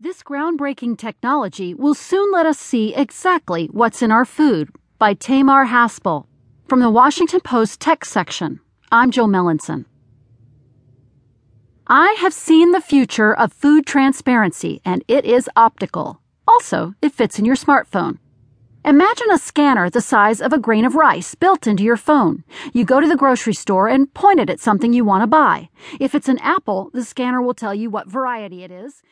This groundbreaking technology will soon let us see exactly what's in our food by Tamar Haspel. From the Washington Post Tech section, I'm Jill Melancon. I have seen the future of food transparency, and it is optical. Also, it fits in your smartphone. Imagine a scanner the size of a grain of rice built into your phone. You go to the grocery store and point it at something you want to buy. If it's an apple, the scanner will tell you what variety it is.